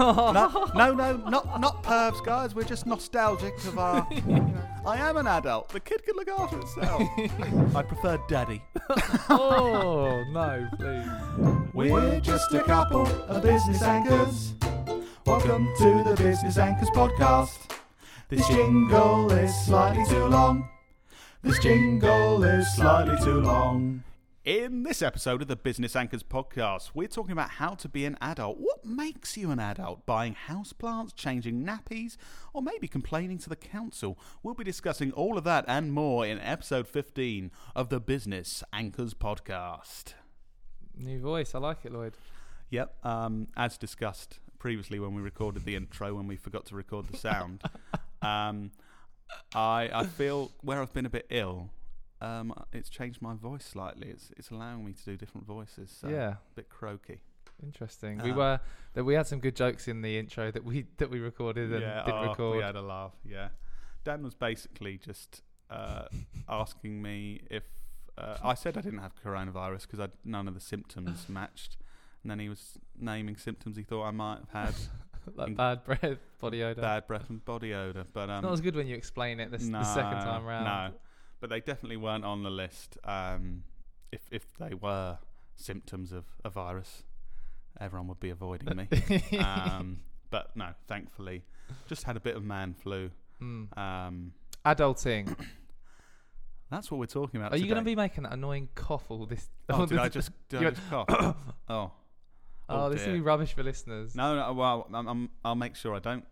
no, no, no, not not pervs, guys. We're just nostalgic of our. You know, I am an adult. The kid can look after itself. I prefer daddy. oh no, please. We're just a couple of business anchors. Welcome to the Business Anchors podcast. This jingle is slightly too long. This jingle is slightly too long. In this episode of the Business Anchors podcast, we're talking about how to be an adult. What makes you an adult? Buying houseplants, changing nappies, or maybe complaining to the council? We'll be discussing all of that and more in episode 15 of the Business Anchors podcast. New voice. I like it, Lloyd. Yep, um, as discussed previously when we recorded the intro, when we forgot to record the sound, um, I I feel where I've been a bit ill. Um, it's changed my voice slightly. It's it's allowing me to do different voices. So yeah. a bit croaky. Interesting. we Um, were that we had some good jokes in the intro that we that we recorded and yeah, didn't oh, record. we had a laugh. Yeah, Dan was basically just uh, asking me if uh, I said I didn't have coronavirus because none of the symptoms matched, and then he was naming symptoms he thought I might have had. like bad breath, body odor. bad breath and body odor. But um, Not as good when you explain it the, s- the second time round. No, but they definitely weren't on the list. Um, if if they were symptoms of a virus, everyone would be avoiding me. um, but no, thankfully, just had a bit of man flu. Mm. Um, Adulting. that's what we're talking about. Are you going to be making that annoying cough all this? Oh, all did I just did I just cough? oh. Oh, this is gonna be rubbish for listeners. No, no. Well, I'm, I'm, I'll make sure I don't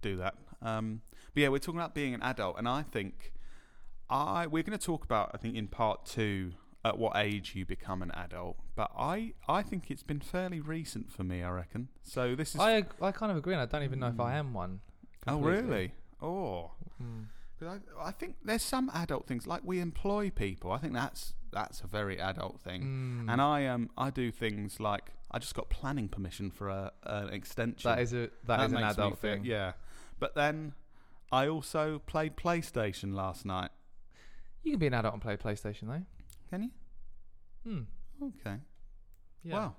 do that. Um, but yeah, we're talking about being an adult, and I think I we're going to talk about I think in part two at what age you become an adult. But I I think it's been fairly recent for me. I reckon. So this is. I I kind of agree, and I don't even know if I am one. oh really? Oh. Mm. I, I think there's some adult things like we employ people. I think that's that's a very adult thing. Mm. And I um I do things like I just got planning permission for a an extension. that is a that is an adult feel- thing. Yeah, but then I also played PlayStation last night. You can be an adult and play PlayStation though. Can you? Hmm. Okay. Yeah. Wow.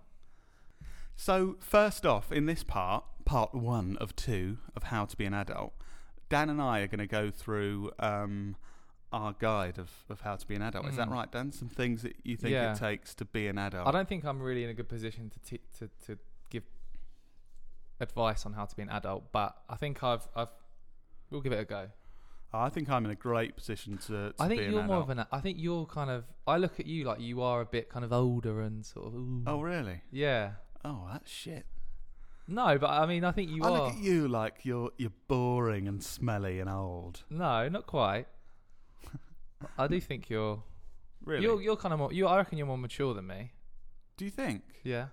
So first off, in this part, part one of two of how to be an adult, Dan and I are going to go through um, our guide of, of how to be an adult. Is that Mm. right, Dan? Some things that you think Yeah. it takes to be an adult. I don't think I'm really in a good position to t- to to give advice on how to be an adult, but I think I've I've we'll give it a go. I think I'm in a great position to. to I think be you're an more adult. of an. I think you're kind of. I look at you like you are a bit kind of older and sort of. Ooh. Oh really? Yeah. Oh, that's shit. No, but I mean, I think you I are. look at you like you're you're boring and smelly and old. No, not quite. I do think you're. Really? You're you're kind of more. You, I reckon you're more mature than me. Do you think? Yeah.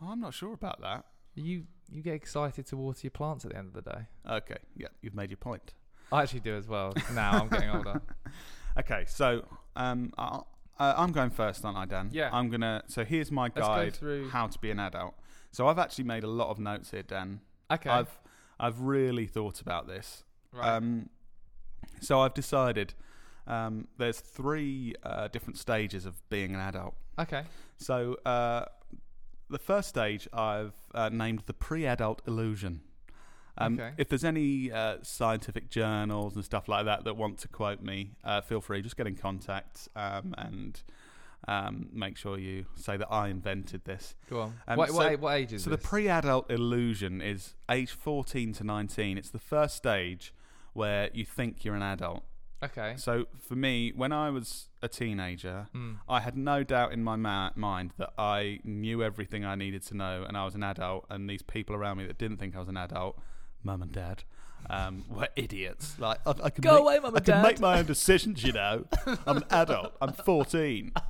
Oh, I'm not sure about that. You you get excited to water your plants at the end of the day. Okay, yeah, you've made your point. I actually do as well. Now I'm getting older. Okay, so um, uh, I'm going first, aren't I, Dan? Yeah. I'm gonna. So here's my go guide: through- how to be an adult. So I've actually made a lot of notes here, Dan. Okay. I've I've really thought about this. right. Um, so I've decided um, there's three uh, different stages of being an adult. okay. So uh, the first stage I've uh, named the pre-adult illusion. Um, Okay. If there's any uh, scientific journals and stuff like that that want to quote me, uh, feel free. Just get in contact um, and um, make sure you say that I invented this. Go on. Um, what, so- what, what age is So the pre-adult illusion is age 14 to 19. It's the first stage where you think you're an adult. Okay. So for me, when I was a teenager, Mm. I had no doubt in my ma- mind that I knew everything I needed to know, and I was an adult. And these people around me that didn't think I was an adult, mum and dad, um, were idiots. Like I, I can Go make, away, mum and dad. I can make my own decisions. You know, I'm an adult. I'm 14.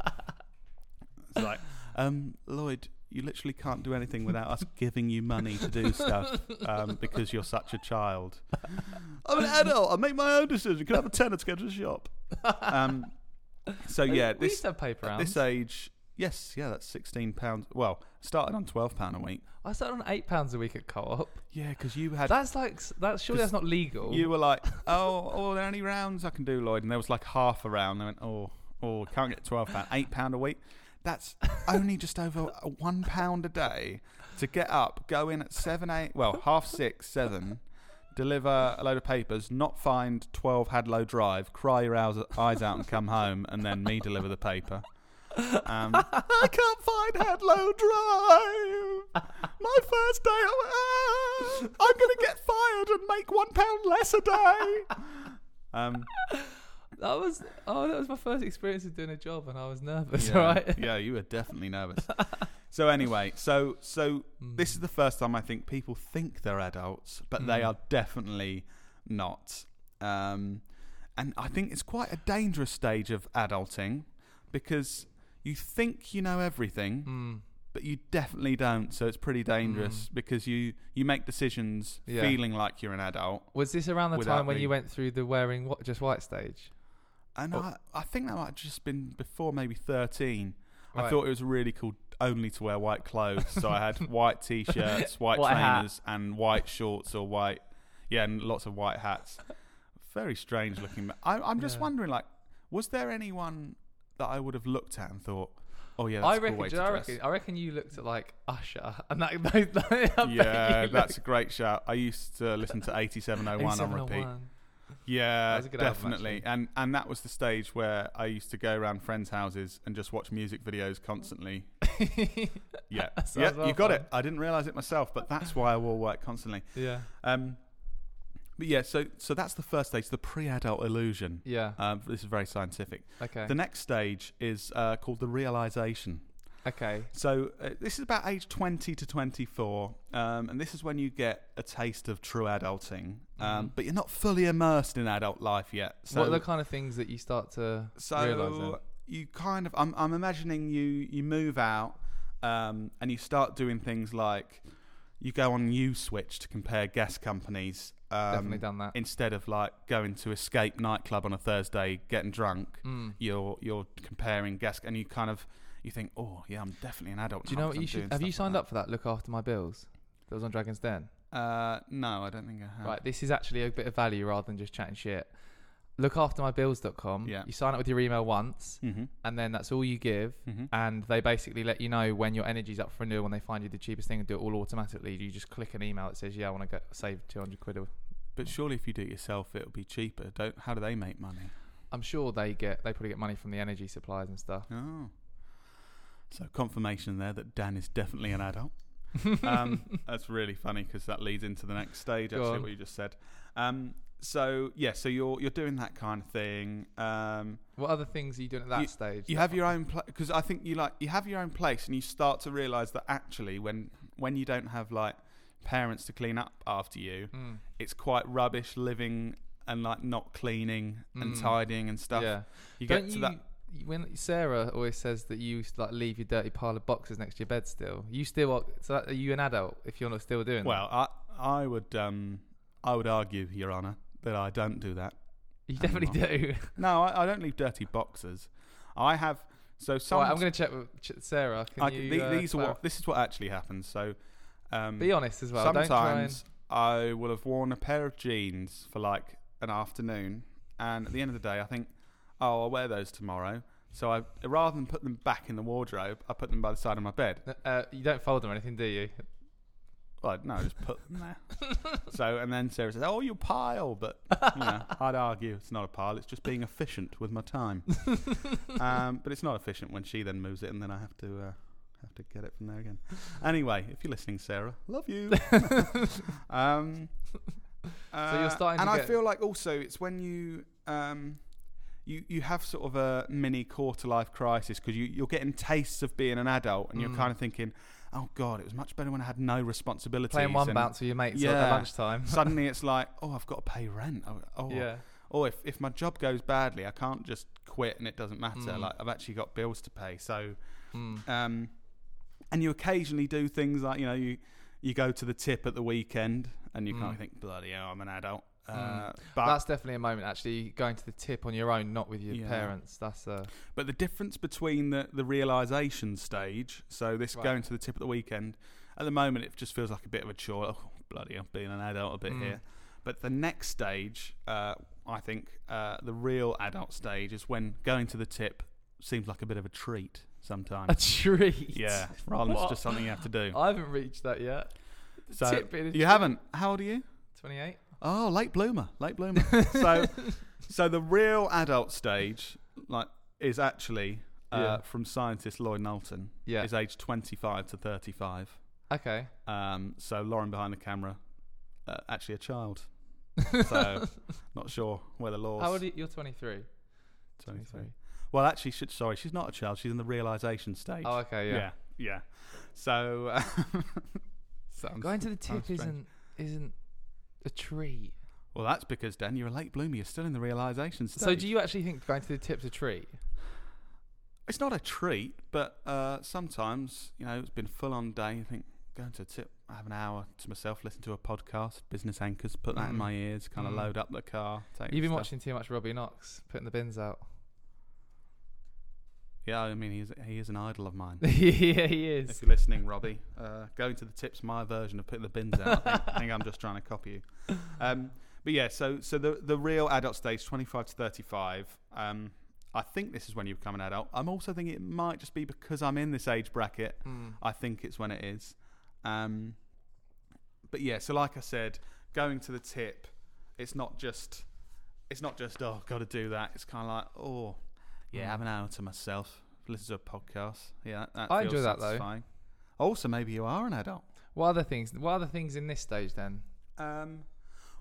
It's like, um, Lloyd, you literally can't do anything without us giving you money to do stuff um, because you're such a child. I'm an adult. I make my own decisions. Can I have a tenner to go to the shop? Um, so yeah, we this used to have paper at rounds. this age, yes, yeah, that's sixteen pounds. Well, started on twelve pound a week. I started on eight pounds a week at co-op. Yeah, because you had That's like that's surely that's not legal. you were like, oh, oh, are there any rounds I can do, Lloyd? And there was like half a round. They went, oh, oh, can't get twelve pound, eight pound a week. That's only just over one pound a day. to get up, go in at seven, eight, well, half six, seven, deliver a load of papers, not find twelve Hadlow Drive, cry your eyes out, and come home, and then me deliver the paper. Um, I can't find Hadlow Drive. My first day. Ah, I'm gonna get fired and make one pound less a day. Um, That was oh, that was my first experience of doing a job, and I was nervous. yeah, Right? yeah, you were definitely nervous. so anyway, so so this is the first time I think people think they're adults, but they Mm. are definitely not. Um, and I think it's quite a dangerous stage of adulting because you think you know everything, Mm. but you definitely don't. So it's pretty dangerous because you you make decisions Yeah. feeling like you're an adult. Was this around the time when the- you went through the wearing what, just white stage? And Oh. I, I think that might have just been before maybe 13. I thought it was really cool only to wear white clothes. So I had white t shirts, white, White hat. trainers, and white shorts or white, yeah, and lots of white hats. Very strange looking. I, I'm just Yeah. wondering, like, was there anyone that I would have looked at and thought, oh, yeah, that's I reckon. way to you know, I reckon. I reckon you looked at like Usher, and that. I bet Yeah, that's a great shout. I used to listen to 8701 on repeat. 8701. Yeah, good album, definitely. and and that was the stage where I used to go around friends' houses and just watch music videos constantly. Yeah, yeah, well you got fun. it. I didn't realize it myself, but that's why I wore white constantly. Yeah. Um, but yeah, so so that's the first stage, the pre-adult illusion. Yeah. Um, this is very scientific. Okay. The next stage is uh, called the realization. Okay. So uh, this is about age 20 to 24, um, and this is when you get a taste of true adulting. Um, Mhm. But you're not fully immersed in adult life yet. So what are the kind of things that you start to so realise then? you kind of, I'm, I'm imagining you you move out um, and you start doing things like you go on uSwitch to compare gas companies. Um, Definitely done that. Instead of like going to Escape nightclub on a Thursday, getting drunk, Mm. you're you're comparing gas, and you kind of you think, oh yeah, I'm definitely an adult. Do you know what you should? Have you stuff like signed up for that? Look after my bills. That was on Dragon's Den. Uh, no, I don't think I have. Right. This is actually a bit of value rather than just chatting shit. Lookaftermybills.com. Yeah. You sign up with your email once, Mm-hmm. and then that's all you give. Mm-hmm. And they basically let you know when your energy's up for renewal. When they find you the cheapest thing and do it all automatically, you just click an email that says, "Yeah, I want to go save 200 quid." But surely, if you do it yourself, it'll be cheaper. Don't. How do they make money? I'm sure they get they probably get money from the energy suppliers and stuff. Oh. So confirmation there that Dan is definitely an adult. um, that's really funny because that leads into the next stage. Go Actually, on. what you just said. Um, so yeah, so you're you're doing that kind of thing. Um, What other things are you doing at that stage? you have your own because I think you like you have your own place, and you start to realise that actually, when when you don't have like parents to clean up after you, Mm. it's quite rubbish living and like not cleaning and Mm. tidying and stuff. Yeah. You Don't get you, to that. When Sarah always says that you like leave your dirty pile of boxes next to your bed still. You still are, so that, are you an adult if you're not still doing that? Well, I I would um I would argue, Your Honour, that I don't do that. You definitely do. No, I, I don't leave dirty boxes. I have so some. Right, I'm going to check with Ch- Sarah. Can I, you, the- uh, these are what this is what actually happens. So, um, Be honest as well. Try and sometimes I will have worn a pair of jeans for like an afternoon, and at the end of the day, I think, oh, I'll wear those tomorrow. So I rather than put them back in the wardrobe, I put them by the side of my bed. Uh, you don't fold them or anything, do you? Well, no, I just put them there. so, and then Sarah says, "Oh, you pile," but you know, I'd argue it's not a pile. It's just being efficient with my time. um, but it's not efficient when she then moves it, and then I have to uh, have to get it from there again. Anyway, if you're listening, Sarah, love you. um, So you're uh, starting and I get- feel like also it's when you. Um, you, you have sort of a mini quarter life crisis because you, you're getting tastes of being an adult and you're Mm. kind of thinking, oh God, it was much better when I had no responsibilities. Playing one and bounce with your mates at Yeah. lunchtime. Suddenly it's like, oh, I've got to pay rent. Oh, oh, yeah. oh if, if my job goes badly, I can't just quit and it doesn't matter. Mm. Like I've actually got bills to pay. So, Mm. um, and you occasionally do things like you know you you go to the tip at the weekend and you kind Mm. of think, bloody hell, I'm an adult. Uh, Mm. but That's definitely a moment. Actually, going to the tip on your own, not with your Yeah. parents. That's a. But the difference between the, the realization stage, so this Right. going to the tip at the weekend, at the moment it just feels like a bit of a chore. Oh, bloody, I'm being an adult a bit Mm. here. But the next stage, uh, I think, uh, the real adult stage is when going to the tip seems like a bit of a treat. sometimes. A treat. yeah, rather than it's just something you have to do. I haven't reached that yet. So tip you treat. haven't. How old are you? 28. Oh, late bloomer, late bloomer. so, so the real adult stage, like, is actually uh, Yeah. from scientist Lloyd Knowlton. Yeah. is age twenty-five to thirty-five. Okay. Um, so Lauren behind the camera, uh, actually a child. So not sure where the laws. How old are you? You're 23. 23. Well, actually, should, sorry, she's not a child. She's in the realization stage. Oh, okay, yeah. yeah, yeah. So, sounds- Going to the sounds tip strange. isn't isn't a tree. Well, that's because Dan, you're a late bloomer. You're still in the realization stage. So do you actually think going to the tip's a treat? It's not a treat, but uh, sometimes you know it's been a full-on day. You think going to a tip, I have an hour to myself, listen to a podcast, business anchors, put that in Mm. my ears, kind of Mm. load up the car. Take You've been stuff. watching too much Robbie Knox putting the bins out. Yeah, I mean he's he is an idol of mine. yeah, he is. if you're listening, Robbie, uh, going to the tips, my version of putting the bins out. I think, I think I'm just trying to copy you. Um, but yeah, so so the the real adult stage, 25 to 35. Um, I think this is when you become an adult. I'm also thinking it might just be because I'm in this age bracket. Mm. I think it's when it is. Um, but yeah, so like I said, going to the tip, it's not just, it's not just oh, got to do that. It's kind of like oh, yeah, Mm. have an hour to myself, listen to a podcast. Yeah, that, that I feels enjoy that, though. satisfying. Also, maybe you are an adult. What other things? What other things in this stage then? Um,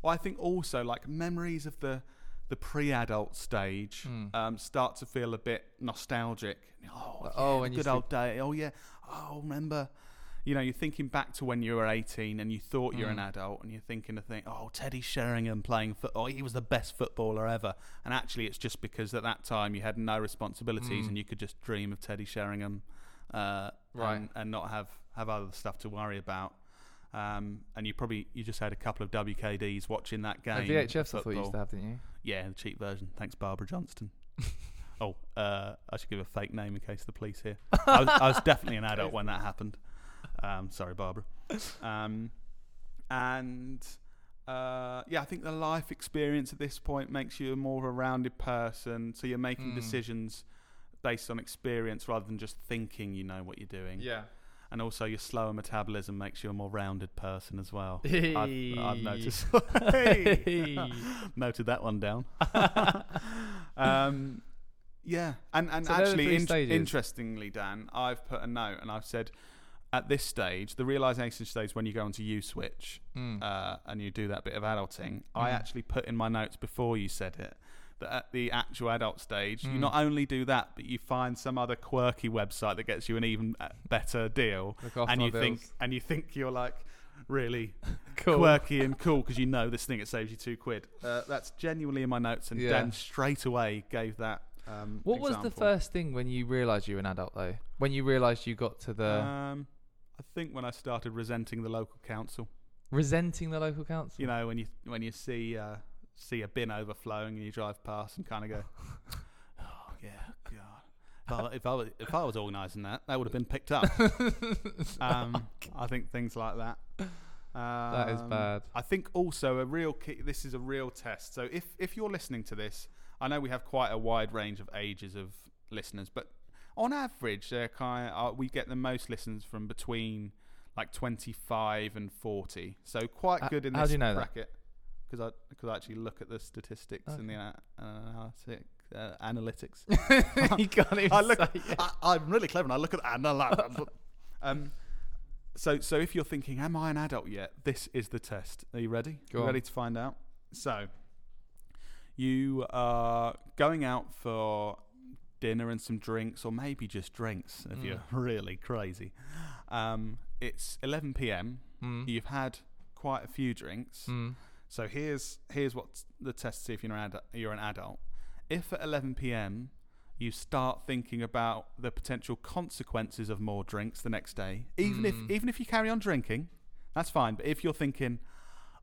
well, I think also like memories of the the pre-adult stage Mm. um, start to feel a bit nostalgic. Oh, Like, yeah, oh, the when you good used to- old day. Oh yeah. Oh, remember. You know, you're thinking back to when you were 18 and you thought you're an Mm. adult, and you're thinking think, oh, Teddy Sheringham playing football, Oh, he was the best footballer ever. And actually, it's just because at that time you had no responsibilities Mm. and you could just dream of Teddy Sheringham, uh, Right. and, and not have have other stuff to worry about. Um, and you probably you just had a couple of WKDs watching that game. Of VHS I thought you used to have, didn't you? Yeah, the cheap version. Thanks, Barbara Johnston. oh, uh, I should give a fake name in case the police hear. I was, I was definitely an adult when that happened. Um, sorry, Barbara. Um, and uh, yeah, I think the life experience at this point makes you a more of a rounded person. So you're making Mm. decisions based on experience rather than just thinking you know what you're doing. Yeah. And also, your slower metabolism makes you a more rounded person as well. I've, I've noticed. Hey. Noted that one down. um, yeah, and and So actually, in- interestingly, Dan, I've put a note and I've said at this stage, the realization stage when you go into uSwitch Mm. uh, and you do that bit of adulting, I Mm. actually put in my notes before you said it that at the actual adult stage, you Mm. not only do that, but you find some other quirky website that gets you an even uh, better deal, and you think and you think you're like really cool. quirky and cool because you know this thing it saves you two quid. Uh, that's genuinely in my notes, and Yeah. Dan straight away gave that. Um, What was the first thing when you realised you were an adult though? When you realised you got to the Um, I think when I started resenting the local council. resenting the local council. You know, when you when you see uh, see a bin overflowing and you drive past and kind of go, oh yeah, God. If I, if I was if I was organising that, that would have been picked up. um, I think things like that. that is Um, bad. I think also a real key. This is a real test. So if if you're listening to this, I know we have quite a wide range of ages of listeners, but on average, they're kind of, uh, we get the most listens from between like 25 and 40. So quite Uh, good in how this do you know that? bracket because I because I actually look at the statistics and the uh, analytic, uh, analytics. you can't even I look. say it. I, I'm really clever, and I look at analytics. um, so so if you're thinking, am I an adult yet? This is the test. Are you ready? Go You ready to find out? So you are going out for dinner and some drinks, or maybe just drinks if Mm. you're really crazy. Um, it's 11 p.m. Mm. You've had quite a few drinks. Mm. So here's here's what the test to see if you're an, adu- you're an adult. If at 11 p.m. you start thinking about the potential consequences of more drinks the next day, even Mm. if even if you carry on drinking, that's fine. But if you're thinking,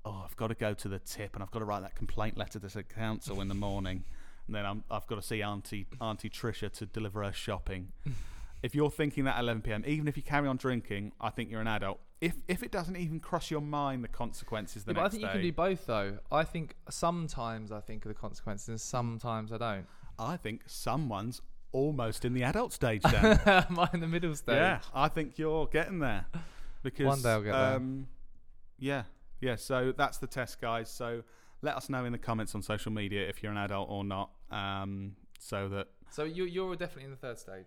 oh, I've got to go to the tip and I've got to write that complaint letter to the council in the morning, and then I'm, I've got to see Auntie Auntie Trisha to deliver her shopping. if you're thinking that at 11 p.m., even if you carry on drinking, I think you're an adult. If if it doesn't even cross your mind the consequences the Yeah, but I next think you can do both though. I think sometimes I think of the consequences and sometimes I don't. I think someone's almost in the adult stage, Dan. Am I in the middle stage? yeah, I think you're getting there. Because One day I'll get there. um, Yeah, yeah. So that's the test, guys. So let us know in the comments on social media if you're an adult or not, um, so that So you you're definitely in the third stage.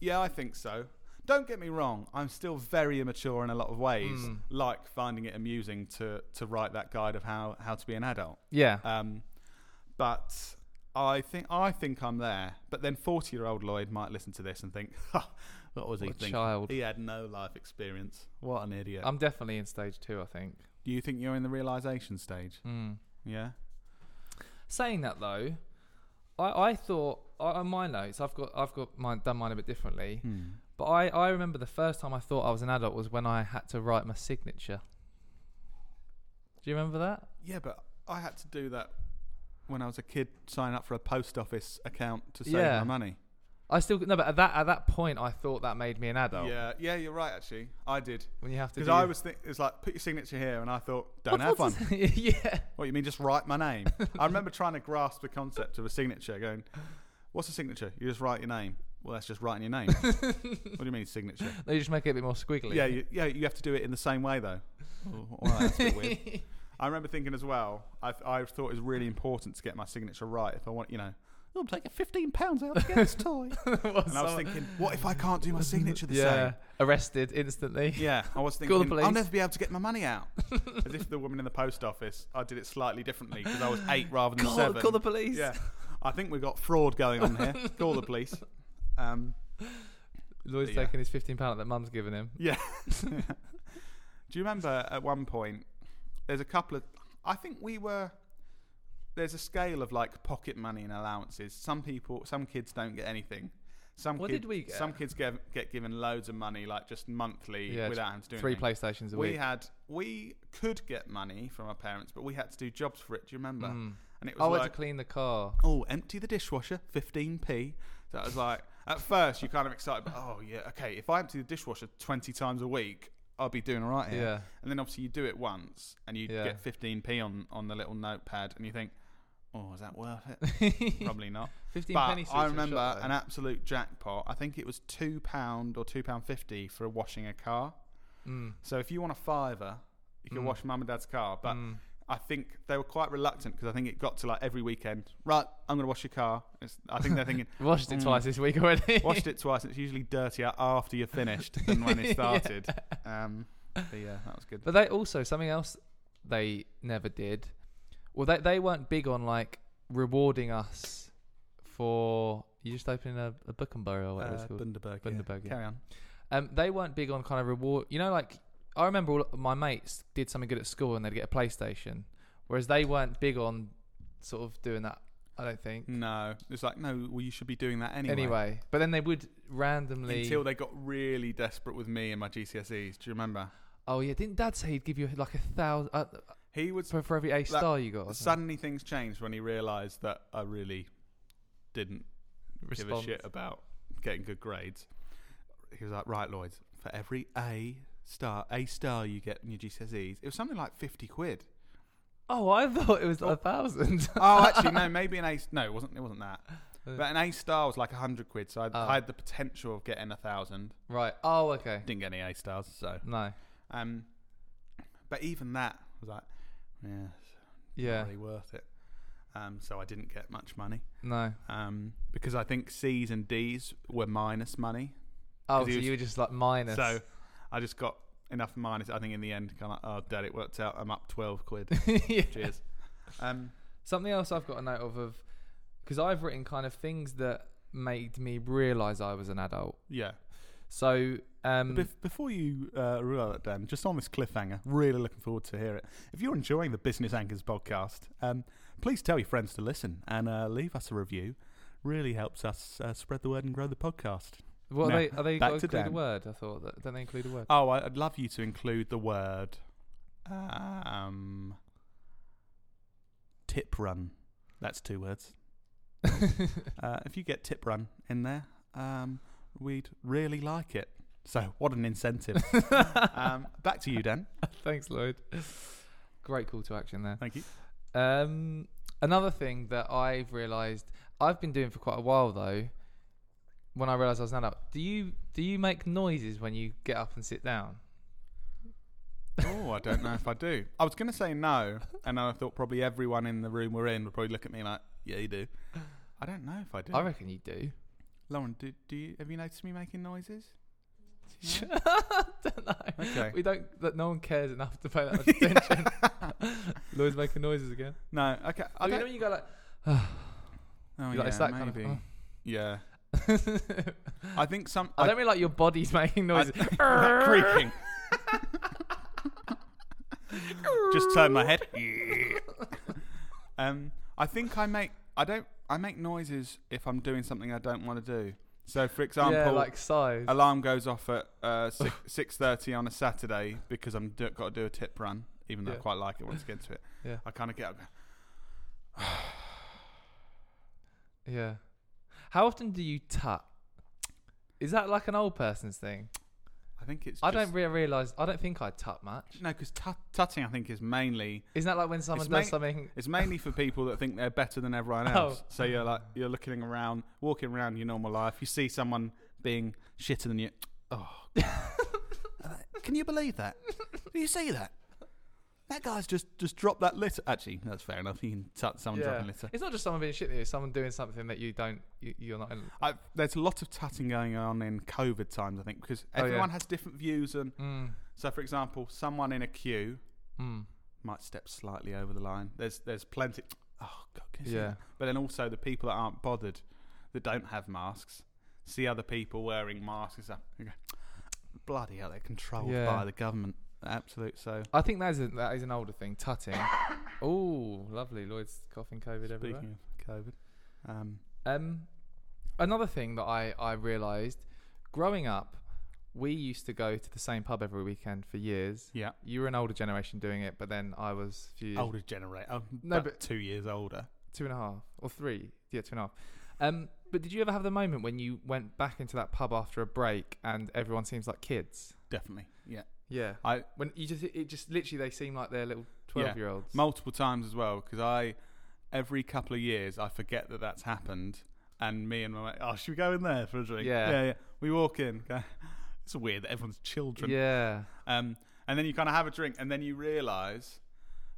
Yeah, I think so. Don't get me wrong, I'm still very immature in a lot of ways, Mm. like finding it amusing to, to write that guide of how, how to be an adult. Yeah. Um, but I think I think I'm there. But then 40 year old Lloyd might listen to this and think, "Ha, what was he What thinking? child. He had no life experience. What an idiot. I'm definitely in stage two. I think. Do you think you're in the realization stage? Mm. Yeah. Saying that though, I I thought I, on my notes I've got I've got mine done mine a bit differently. Hmm. But I, I remember the first time I thought I was an adult was when I had to write my signature. Do you remember that? Yeah, but I had to do that when I was a kid, sign up for a post office account to save Yeah. my money. I still no, but at that at that point I thought that made me an adult. Yeah, yeah, you're right. Actually, I did When you have to. because do I was think it's like put your signature here, and I thought don't have one. yeah. What you mean? Just write my name. I remember trying to grasp the concept of a signature. Going, what's a signature? You just write your name. Well, that's just writing your name. what do you mean signature? They just make it a bit more squiggly. Yeah, you, yeah. You have to do it in the same way though. Oh, oh all right, that's a bit weird. I remember thinking as well. I, I thought it was really important to get my signature right. If I want, you know, oh, I'm taking fifteen pounds out to get this toy. And I was thinking, what if I can't do my signature the yeah, same? arrested instantly. Yeah, I was Call thinking, the police. I'll never be able to get my money out. As if the woman in the post office, I did it slightly differently because I was eight rather than Call, seven. call the police. yeah, I think we've got fraud going on here. Call the police. Um, Lloyd's Yeah. taking his fifteen pound that mum's given him. yeah. Do you remember at one point? There's a couple of. I think we were. There's a scale of like pocket money and allowances. Some people, some kids don't get anything. Some What kid- did we get? Some kids get get given loads of money, like just monthly, Yeah, without having to do Three anything. PlayStations a we week. We had we could get money from our parents, but we had to do jobs for it. Do you remember? Mm. And it I was went like, to clean the car. oh, empty the dishwasher, fifteen p. So it was like at first you're kind of excited, but oh yeah, okay. If I empty the dishwasher twenty times a week, I'll be doing all right here. Yeah. And then obviously you do it once, and you Yeah. get fifteen p on on the little notepad, and you think, oh, is that worth it? Probably not. Fifteen But. I remember an absolute jackpot. I think it was two pound or two pound fifty for washing a car. Mm. So if you want a fiver, you can Mm. wash mum and dad's car. But Mm. I think they were quite reluctant because I think it got to like every weekend. Right, I'm going to wash your car. It's, I think they're thinking, Washed it Mm. twice this week already. washed it twice. It's usually dirtier after you're finished than when it Yeah. started. Um, but yeah, that was good. But they also something else they never did. Well, they they weren't big on like rewarding us for you just opening a, a book and burrow or whatever it's Uh, called. Bundaberg. yeah. Bundaberg, yeah. Carry on. Um, they weren't big on kind of reward. You know, like I remember all my mates did something good at school and they'd get a PlayStation, whereas they weren't big on sort of doing that. I don't think. No, it's like no. Well, you should be doing that anyway. Anyway, but then they would randomly. Until they got really desperate with me and my GCSEs. Do you remember? oh yeah, didn't Dad say he'd give you like a thousand uh, He was for, for every A star you got? or something? suddenly things changed when he realised that I really didn't give a Response. shit about getting good grades. He was like, right, Lloyd, for every A star, A star you get in your GCSEs, it was something like fifty quid. Oh, I thought it was Oh. a thousand. oh, actually, no, maybe an A. No, it wasn't. It wasn't that. But an A star was like a hundred quid, so I, Oh. I had the potential of getting a thousand. right. Oh, okay. Didn't get any A stars, so. No. Um, but even that was like, yeah, Yeah. really worth it. Um, so I didn't get much money. No. um, because I think C's and D's were minus money. Oh, so was- you were just like minus. So I just got enough minus. I think in the end, kind of, oh, dad, it worked out. I'm up 12 quid. Yeah. Cheers. Um, Something else I've got a note of of because I've written kind of things that made me realise I was an adult. yeah. So um, Bef- before you uh, rule that, Dan, just on this cliffhanger, really looking forward to hear it. If you're enjoying the Business Anchors podcast, um, please tell your friends to listen and uh, leave us a review. Really helps us uh, spread the word and grow the podcast. what now, are they? Are they got to include a word? I thought that don't they include a word? Oh, I'd love you to include the word um, tip run. That's two words. uh, if you get tip run in there, um, we'd really like it. So, what an incentive. um, back to you, Dan. Thanks, Lloyd. Great call to action there. Thank you. Um, another thing that I've realised, I've been doing for quite a while though. When I realised I was an adult, do you do you make noises when you get up and sit down? Oh, I don't know if I do. I was going to say no, and I thought probably everyone in the room we're in would probably look at me like, "Yeah, you do." I don't know if I do. I reckon you do. Lauren, do, do you have you noticed me making noises? don't know. Okay. We don't. That no one cares enough to pay that much attention. Lloyd's making noises again. No. Okay. I you know don't. when you go like. oh, you yeah, like, it's that kind of- maybe. oh. Yeah. I think some. I don't mean like your body's making noises. like creaking. Just turn my head. um, I think I make. I don't. I make noises if I'm doing something I don't want to do. So, for example, yeah, like sighs. alarm goes off at uh, six thirty on a Saturday because I'm do, got to do a tip run, even though Yeah. I quite like it once I get to it. Yeah. I kind of get up. Yeah. How often do you tut? Is that like an old person's thing? I think it's. I just- don't re- realize. I don't think I tut much. No, because tut- tutting I think is mainly Isn't that like when someone does something? it's mainly for people that think they're better than everyone Oh. else. So you're like you're looking around, walking around your normal life. You see someone being shitter than you. Oh, God. can you believe that? Do you see that? That guy's just just dropped that litter. Actually, that's fair enough. You can tut someone Yeah. dropping litter. It's not just someone being shit. It's someone doing something that you don't. You, you're not. In. I, there's a lot of tutting going on in COVID times, I think, because Oh, yeah. everyone has different views. And Mm, so, for example, someone in a queue mm, might step slightly over the line. There's there's plenty. Oh God, can you see yeah. But then also the people that aren't bothered, that don't have masks, see other people wearing masks and stuff. and go, Bloody hell, they're controlled Yeah. by the government. Absolute. So I think that is a, that is an older thing. Tutting. oh, lovely. Lloyd's coughing COVID everywhere. speaking of COVID, um, Um, another thing that I I realised, growing up, we used to go to the same pub every weekend for years. yeah, You were an older generation doing it, but then I was a few older generation. Oh, No, but- two years older. two and a half or three. Yeah, two and a half. Um, but did you ever have the moment when you went back into that pub after a break and everyone seems like kids? Definitely. Yeah, Yeah. I When you just it just literally they seem like they're little Yeah. twelve year olds. multiple times as well because I every couple of years I forget that that's happened, and me and my mate, oh, should we go in there for a drink? Yeah. yeah, yeah. We walk in. It's weird that everyone's children. Yeah. Um, and then you kind of have a drink, and then you realise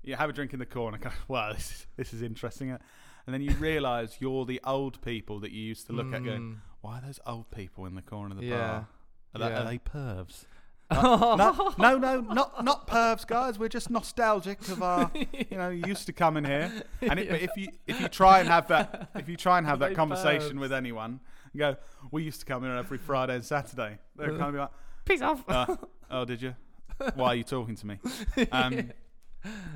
you have a drink in the corner. Kind of, wow, this is this is interesting. uh, And then you realise you're the old people that you used to look at, going, Mm. why are those old people in the corner of the Yeah. bar? Are, they, Yeah. are they pervs? No, no, no, not not pervs, guys. We're just nostalgic of our, you know, used to come in here. And it, but if you if you try and have that if you try and have that conversation pervs? with anyone, and go, we used to come in every Friday and Saturday. They're kind of be like, Peace off. uh, oh, did you? Why are you talking to me? Um,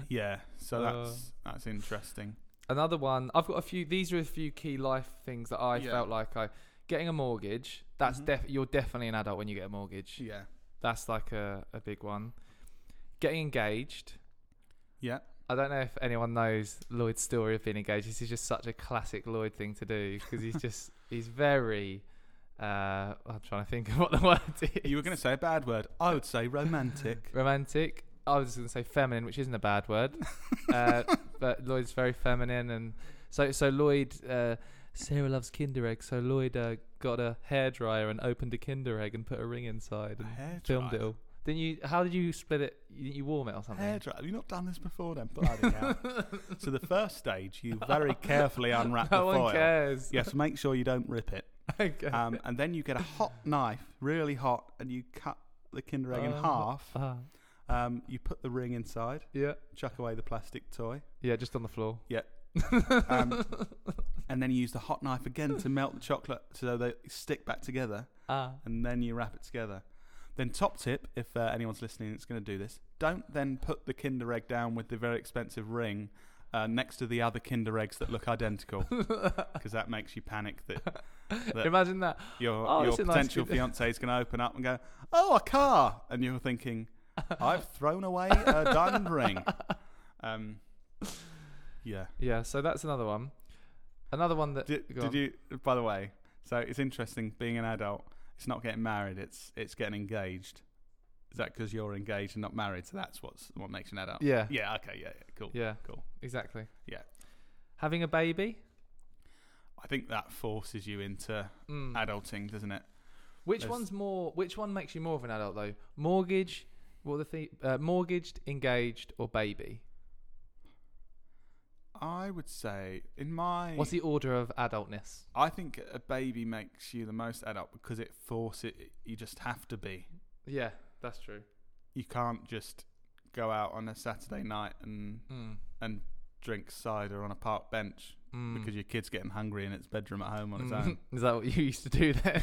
yeah, so Uh. that's that's interesting. Another one. I've got a few. These are a few key life things that I Yeah. felt like I getting a mortgage. That's Mhm. def. You're definitely an adult when you get a mortgage. Yeah, That's like a, a big one. Getting engaged. yeah, I don't know if anyone knows Lloyd's story of being engaged. This is just such a classic Lloyd thing to do because he's just he's very. Uh, I'm trying to think of what the word is. you were going to say a bad word. I would say romantic. romantic. I was going to say feminine, which isn't a bad word, uh, but Lloyd's very feminine, and so so Lloyd. Uh, Sarah loves Kinder egg, so Lloyd uh, got a hairdryer and opened a Kinder egg and put a ring inside and filmed it all. Didn't you? How did you split it? You, you warm it or something? Hair dryer. Have you not done this before then? Bloody hell. so the first stage, you very carefully unwrap no the one foil. cares. You have to make sure you don't rip it. okay. Um, and then you get a hot knife, really hot, and you cut the Kinder Egg in Um, half. Ah, Um, you put the ring inside, yeah, chuck away the plastic toy, yeah, just on the floor. Yeah. um, and then you use the hot knife again to melt the chocolate so they stick back together, Ah, and then you wrap it together. Then top tip, if uh, anyone's listening it's going to do this, don't then put the Kinder Egg down with the very expensive ring uh, next to the other Kinder Eggs that look identical, because that makes you panic that That- imagine that. your Oh, your a nice potential fiance is going to open up and go, "Oh, a car," and you're thinking, "I've thrown away a diamond ring." Um, yeah. Yeah, so that's another one. Another one that. Did, did on. you? By the way, so it's interesting being an adult. It's not getting married. It's it's getting engaged. Is that because you're engaged and not married? So that's what's what makes you an adult. Yeah. Yeah. Okay. Yeah. yeah cool. Yeah. Cool. Exactly. Yeah. Having a baby. I think that forces you into Mm. adulting, doesn't it? Which there's- one's more? Which one makes you more of an adult though? Mortgage, what the th- uh, mortgaged, engaged, or baby? I would say in my What's the order of adultness? I think a baby makes you the most adult because it forces you just have to be. Yeah, that's true. You can't just go out on a Saturday night and Mm. and drink cider on a park bench Mm. because your kid's getting hungry in its bedroom at home on its Mm. own. Is that what you used to do then?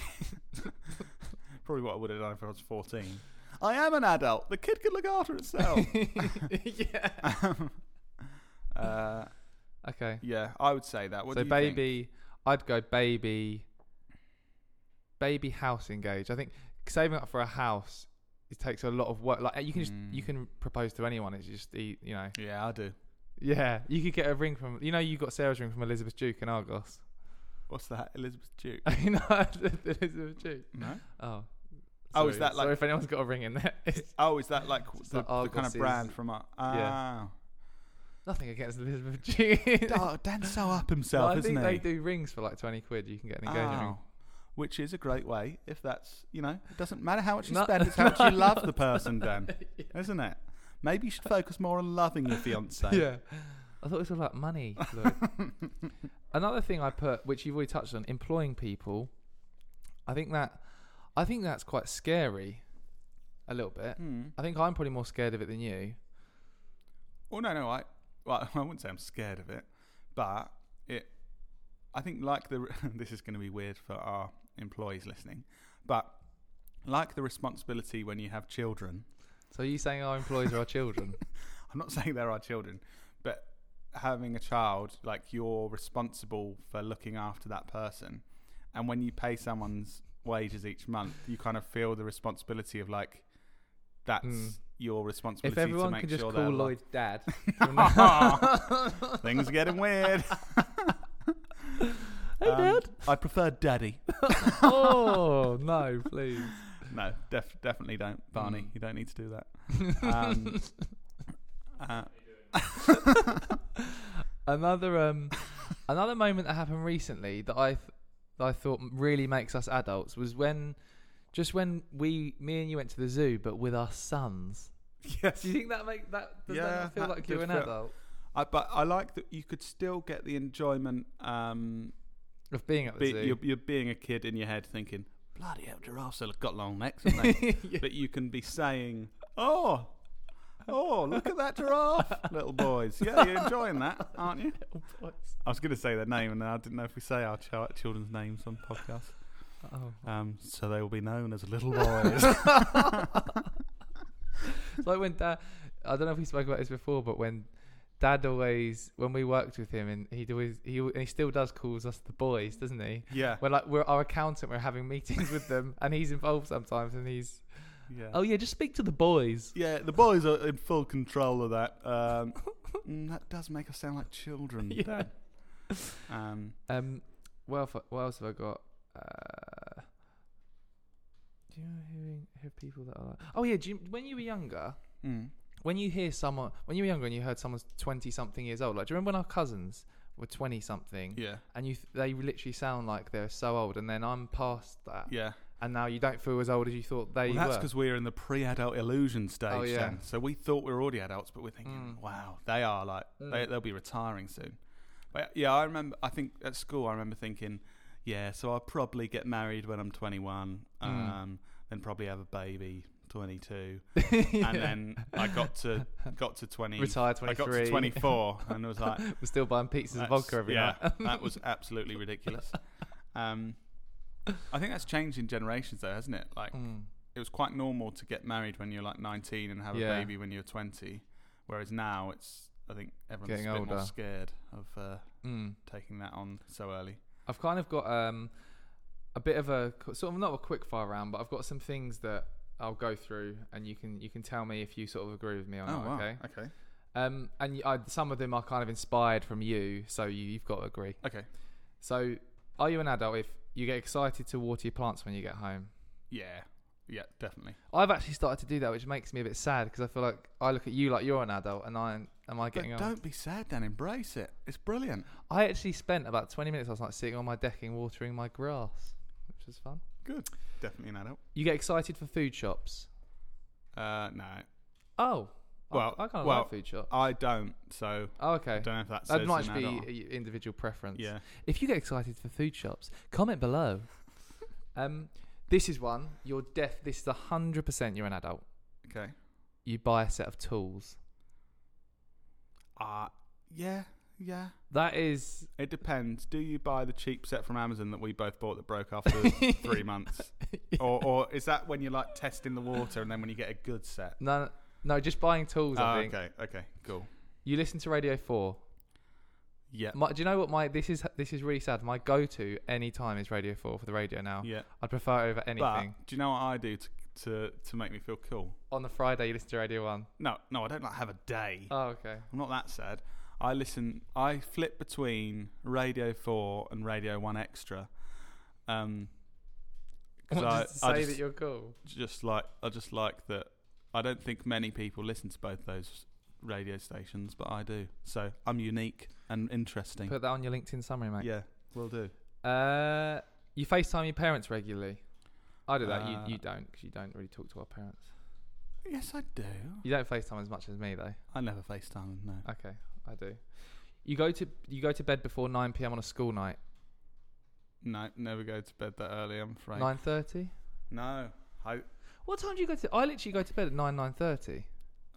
Probably what I would have done if I was 14. I am an adult. The kid can look after itself. yeah. uh, Okay. yeah, I would say that. What so you think? baby, I'd go baby. Baby house engaged. I think saving up for a house it takes a lot of work. Like you can just you Mm. can propose to anyone. It's just you know Yeah, I do. yeah you could get a ring from you know you got Sarah's ring from Elizabeth Duke in Argos. What's that? Elizabeth Duke? you know Elizabeth Duke. no. Oh. Oh, is that like- Sorry if anyone's got a ring in there. Oh, is that like the, the kind of brand from? Uh, ah. Nothing against Elizabeth Duke. oh, Dan's so up himself, I isn't think he? they do rings for like twenty quid. You can get an engagement ring. Oh, which is a great way if that's you know it doesn't matter how much you No- spend, it's how much you love the person, Dan, isn't it? Maybe you should focus more on loving your fiance. Yeah. I thought it was all about money. Lloyd. Another thing I put, which you've already touched on, employing people. I think that, I think that's quite scary, a little bit. Hmm. I think I'm probably more scared of it than you. Oh, no, no, I well, I wouldn't say I'm scared of it, but it. I think like the this is going to be weird for our employees listening, but like the responsibility when you have children. So are you saying our employees are our children? I'm not saying they're our children, but having a child, like you're responsible for looking after that person. And when you pay someone's wages each month, you kind of feel the responsibility of like that's Mm. your responsibility if everyone to make can just sure call they're Lloyd dad. Things are getting weird. Hey, Um, Dad. I prefer daddy. oh no, please. No, def- definitely don't, Barney. Mm. You don't need to do that. Um, uh, another um another moment that happened recently that I th- that I thought really makes us adults was when just when we me and you went to the zoo but with our sons. yes. Do you think that make that does Yeah, that feel that like you're an feel- adult I, but I like that you could still get the enjoyment. Um, of being at the be, zoo? you're, you're being a kid in your head thinking, bloody hell, giraffes have got long necks, haven't they? Yeah. But you can be saying, oh, oh, look at that giraffe, little boys. Yeah, you're enjoying that, aren't you? I was going to say their name, and I didn't know if we say our ch- children's names on podcast. Oh. Um, so they will be known as little boys. It's like when dad. I don't know if we spoke about this before, but when dad always when we worked with him and he'd always he and he still does calls us the boys, doesn't he? yeah, We're like we're our accountant. We're having meetings with them, and he's involved sometimes, and he's yeah. oh yeah, just speak to the boys. Yeah, the boys are in full control of that. Um, mm, that does make us sound like children. Yeah. Dad. Um, Um, what else, what else have I got? Uh, do you know who, who people that are? Like, oh yeah, do you, when you were younger, mm. when you hear someone, when you were younger and you heard someone's twenty something years old, like do you remember when our cousins were twenty something, Yeah, and you th- they literally sound like they're so old, and then I'm past that, yeah. and now you don't feel as old as you thought they Well, that's because we're in the pre-adult illusion stage. Oh, yeah. then. So we thought we were already adults, but we're thinking, Mm. wow, they are like they, Mm. they'll be retiring soon. But yeah, I remember. I think at school, I remember thinking, yeah, so I'll probably get married when I'm 21, Mm. um, then probably have a baby 22, Yeah. and then I got to got to 20. retired 23, I got to 24 and was like, We're still buying pizzas and vodka every yeah, night. that was absolutely ridiculous. Um, I think that's changed in generations, though, hasn't it? Like, Mm. it was quite normal to get married when you're like 19 and have Yeah. a baby when you're 20, whereas now it's, I think everyone's Getting a bit more older. scared of uh, Mm. taking that on so early. I've kind of got um, a bit of a sort of not a quick fire round, but I've got some things that I'll go through, and you can you can tell me if you sort of agree with me or not. Okay. Okay. Um, and I, some of them are kind of inspired from you, so you, you've got to agree. Okay. So, are you an adult if you get excited to water your plants when you get home? Yeah. Yeah, definitely. I've actually started to do that, which makes me a bit sad because I feel like I look at you like you're an adult, and I am I But getting on. don't be sad, Dan. Embrace it. It's brilliant. I actually spent about 20 minutes last night sitting on my decking watering my grass, which was fun. Good. Definitely an adult. You get excited for food shops. Uh, no, Oh, I- Well- I, kind of well, like food shops. I don't. So oh, I okay. don't know if that That might be adult. individual preference. Yeah. If you get excited for food shops, comment below. um, this is one. You're deaf. This is hundred percent. You're an adult. Okay. You buy a set of tools. Uh yeah, yeah. That is. It depends. Do you buy the cheap set from Amazon that we both bought that broke after three months, or or is that when you're like testing the water and then when you get a good set? No, no, just buying tools. I Oh, think okay. Okay. Cool. you listen to Radio Four. Yeah. My, do you know what my this is? This is really sad. My go-to any time is Radio Four for the radio now. Yeah. I'd prefer it over But anything. do you know what I do to to to make me feel cool? On the Friday, you listen to Radio One. No, no, I don't like have a day. Oh, okay. I'm not that sad. I listen. I flip between Radio Four and Radio One Extra. Um, What, I, just to I say just, that you're cool. just like I just like that. I don't think many people listen to both those radio stations, but I do. So I'm unique and interesting. Put that on your LinkedIn summary, mate. yeah, will do. Uh, you FaceTime your parents regularly. I do that. Uh, you you don't because you don't really talk to our parents. Yes, I do. You don't FaceTime as much as me though. I never FaceTime. No. Okay, I do. You go to you go to bed before nine p.m. on a school night. No, never go to bed that early. I'm afraid. Nine thirty. No. I. What time do you go to? I literally go to bed at nine nine thirty.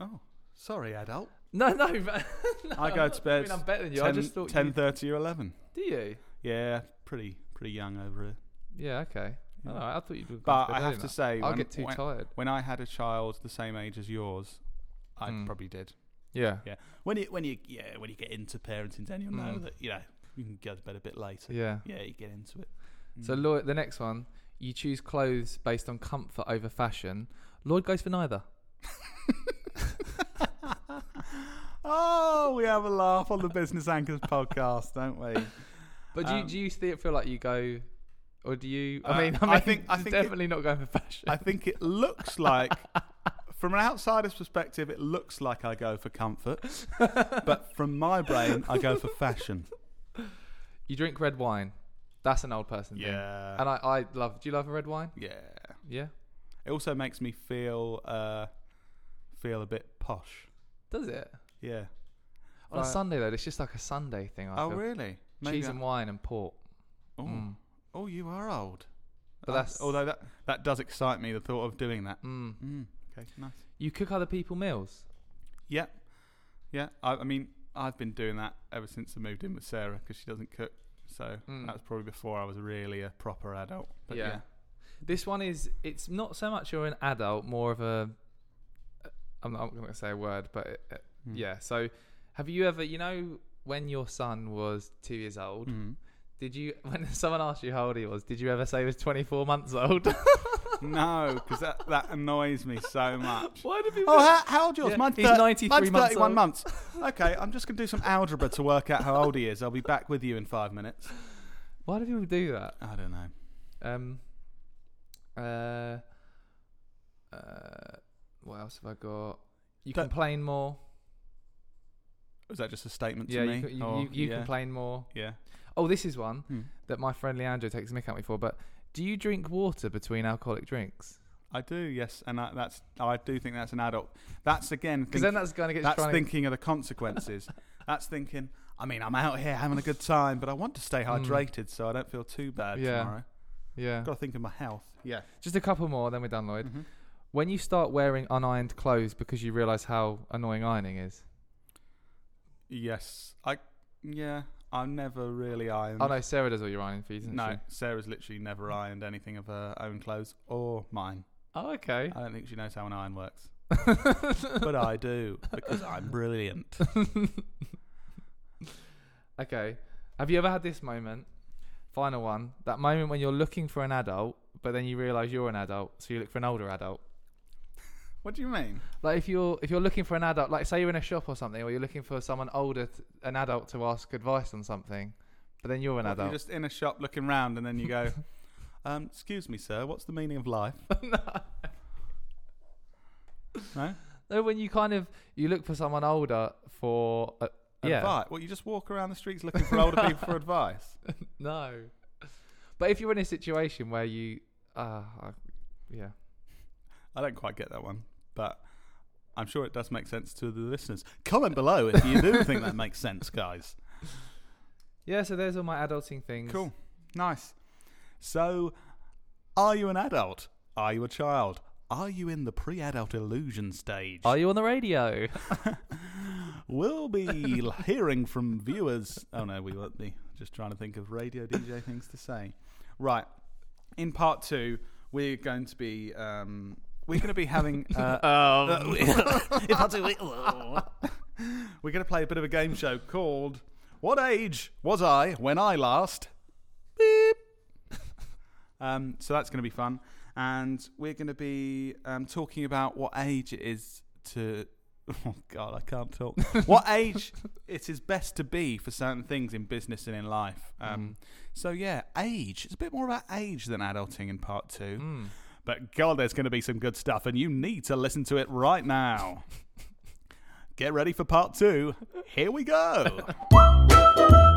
Oh, sorry, adult. No, no. but- no, I go to bed I mean, I'm better than you. I just thought. 10 you, 30 or 11. do you? Yeah, pretty pretty young over here. Yeah. Okay. Yeah. Alright, I thought you'd. have But to bed I have to that. say, I'll get too when, tired. when I had a child the same age as yours, I Mm. probably did. Yeah. Yeah. When you when you yeah when you get into parenting, then you'll know Mm. that you know you can go to bed a bit later. Yeah. Yeah, you get into it. So Mm. Lloyd, the next one, you choose clothes based on comfort over fashion. Lloyd goes for neither. oh, we have a laugh on the Business Anchors podcast, don't we? But do you, Um, do you still feel like you go, or do you? I Uh, mean, I, I mean, think- I think it- definitely not going for fashion. I think it looks like, from an outsider's perspective, it looks like I go for comfort, but from my brain, I go for fashion. you drink red wine. That's an old person thing. Yeah, And I, I love. Do you love a red wine? yeah. Yeah. It also makes me feel uh, feel a bit posh. Does it? Yeah. On a Sunday though, it's just like a Sunday thing. I oh, feel. really? Cheese I- and wine and port. Oh, Mm. oh, you are old. But Uh, that's- although that that does excite me. The thought of doing that. Mm. Mm, okay, nice. You cook other people meals. Yeah, yeah. I, I mean, I've been doing that ever since I moved in with Sarah because she doesn't cook. So Mm. that was probably before I was really a proper adult. But Yeah. yeah. This one is. It's not so much you're an adult, more of a. I'm not, I'm not going to say a word, but it, it- Mm. yeah. So, have you ever? You know, when your son was two years old, Mm. did you? When someone asked you how old he was, did you ever say he was 24 months old? no, because that, that annoys me so much. Why do people? Oh, how, how old yours? Yeah, Mine's, he's 93 mine's months 31 old. months. Okay, I'm just going to do some algebra to work out how old he is. I'll be back with you in five minutes. Why do people do that? I don't know. Um. Uh. Uh. What else have I got? You Don't- complain more. Was that just a statement Yeah, to me? you, you, Or- you, you yeah, complain more. Yeah. Oh, this is one Hmm. that my friend Leandro takes a mick at me for. But do you drink water between alcoholic drinks? I do, yes, and I, that's I do think that's an adult. That's again Because then that's going to get that's thinking of the consequences. that's thinking. I mean, I'm out here having a good time, but I want to stay Mm. hydrated so I don't feel too bad Yeah. tomorrow. To, yeah. Got to think of my health. Yeah. Just a couple more, then we're done, Lloyd. Mhm. When you start wearing unironed clothes because you realise how annoying ironing is. Yes, I. Yeah, I've never really ironed. Oh no, Sarah does all your ironing for you, doesn't No, she? Sarah's literally never ironed anything of her own clothes or mine. Oh, okay. I don't think she knows how an iron works. but I do because I'm brilliant. Okay. Have you ever had this moment? Final one. That moment when you're looking for an adult, but then you realise you're an adult, so you look for an older adult. What do you mean? Like if you're if you're looking for an adult, like say you're in a shop or something, or you're looking for someone older, t- an adult to ask advice on something, but then you're an adult. You're just in a shop looking round and then you go, Um, excuse me, sir. What's the meaning of life? no. No, when you kind of you look for someone older for uh, yeah. Advice. Well, you just walk around the streets looking for older people for advice. No. But if you're in a situation where you, uh, I- yeah, I don't quite get that one, but I'm sure it does make sense to the listeners. Comment below if you do think that makes sense, guys. yeah. So there's all my adulting things. Cool. Nice. So, are you an adult? Are you a child? Are you in the pre adult illusion stage? Are you on the radio? We'll be hearing from viewers. Oh no, we won't be. Just trying to think of radio DJ things to say. Right. In part two, we're going to be um, we're going to be having. Uh, um, in part two, we- we're going to play a bit of a game show called "What Age Was I When I Last?" Beep. Um, so that's going to be fun, and we're going to be um, talking about what age it is to. Oh God, I can't talk. what age it is best to be for certain things in business and in life. Um, So yeah, age. It's a bit more about age than adulting in part two. mm. But God, there's going to be some good stuff, and you need to listen to it right now. Get ready for part two. Here we go.